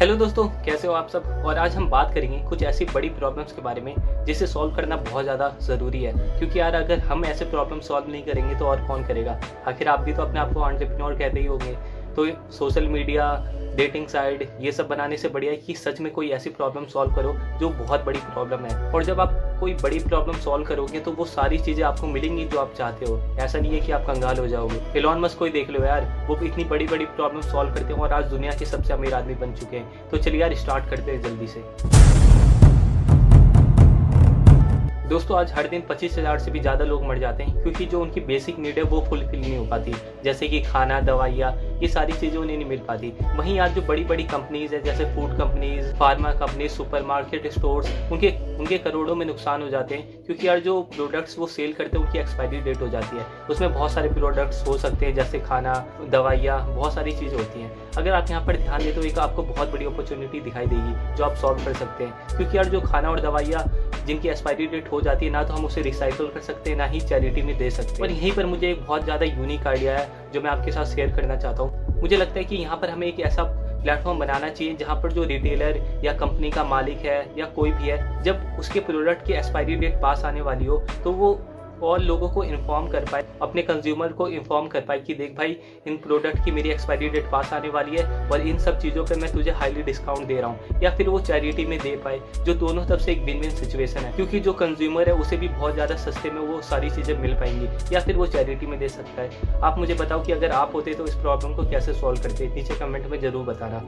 Hello दोस्तों, कैसे हो आप सब? और आज हम बात करेंगे कुछ ऐसी बड़ी प्रॉब्लम्स के बारे में, जिसे सॉल्व करना बहुत ज़्यादा ज़रूरी है। क्योंकि यार, अगर हम ऐसे प्रॉब्लम सॉल्व नहीं करेंगे तो और कौन करेगा? आखिर आप भी तो अपने आप को ऑन्टरप्रीनोर कहते ही होंगे। तो सोशल मीडिया डेटिंग साइड ये सब बनाने से बढ़िया है कि सच में कोई ऐसी प्रॉब्लम सॉल्व करो जो बहुत बड़ी प्रॉब्लम है। और जब आप कोई बड़ी प्रॉब्लम सॉल्व करोगे तो वो सारी चीज़ें आपको मिलेंगी जो आप चाहते हो। ऐसा नहीं है कि आप कंगाल हो जाओगे। एलॉन मस्क कोई देख लो यार, वो इतनी बड़ी बड़ी प्रॉब्लम सॉल्व करते हैं और आज दुनिया के सबसे अमीर आदमी बन चुके हैं। तो चलिए यार स्टार्ट करते हैं जल्दी से। दोस्तों, आज हर दिन पच्चीस हज़ार से भी ज़्यादा लोग मर जाते हैं, क्योंकि जो उनकी बेसिक नीड है वो फुलफिल नहीं हो पाती। जैसे कि खाना, दवाइयाँ, ये सारी चीज़ें उन्हें नहीं मिल पाती। वहीं आज जो बड़ी बड़ी कंपनीज़ है, जैसे food companies pharma companies supermarket stores उनके उनके करोड़ों में नुकसान हो जाते हैं, क्योंकि यार जो प्रोडक्ट्स वो सेल करते हैं, उनकी एक्सपायरी डेट हो जाती है। उसमें बहुत सारे प्रोडक्ट्स हो सकते हैं, जैसे खाना, दवाइयाँ, बहुत सारी चीज़ें होती हैं। अगर आप यहाँ पर ध्यान देते हो एक आपको बहुत बड़ी अपॉर्चुनिटी दिखाई देगी, जो आप सॉल्व कर सकते हैं। क्योंकि यार जो खाना और दवाइयाँ जिनकी एक्सपायरी डेट हो जाती है, ना तो हम उसे रिसाइकल कर सकते हैं, ना ही चैरिटी में दे सकते हैं। और यहीं पर मुझे एक बहुत ज़्यादा यूनिक आइडिया है, जो मैं आपके साथ शेयर करना चाहता हूँ। मुझे लगता है कि यहाँ पर हमें एक ऐसा प्लेटफॉर्म बनाना चाहिए, जहाँ पर जो रिटेलर या कंपनी का मालिक है, या कोई भी है, जब उसके प्रोडक्ट की एक्सपायरी डेट पास आने वाली हो तो वो और लोगों को इन्फॉर्म कर पाए, अपने कंज्यूमर को इन्फॉर्म कर पाए कि देख भाई, इन प्रोडक्ट की मेरी एक्सपायरी डेट पास आने वाली है और इन सब चीज़ों पे मैं तुझे हाईली डिस्काउंट दे रहा हूँ। या फिर वो चैरिटी में दे पाए, जो दोनों तरफ़ से एक विन विन सिचुएशन है। क्योंकि जो कंज्यूमर है, उसे भी बहुत ज़्यादा सस्ते में वो सारी चीज़ें मिल पाएँगी, या फिर वो चैरिटी में दे सकता है। आप मुझे बताओ कि अगर आप होते तो इस प्रॉब्लम को कैसे सॉल्व करते? नीचे कमेंट में ज़रूर बताना।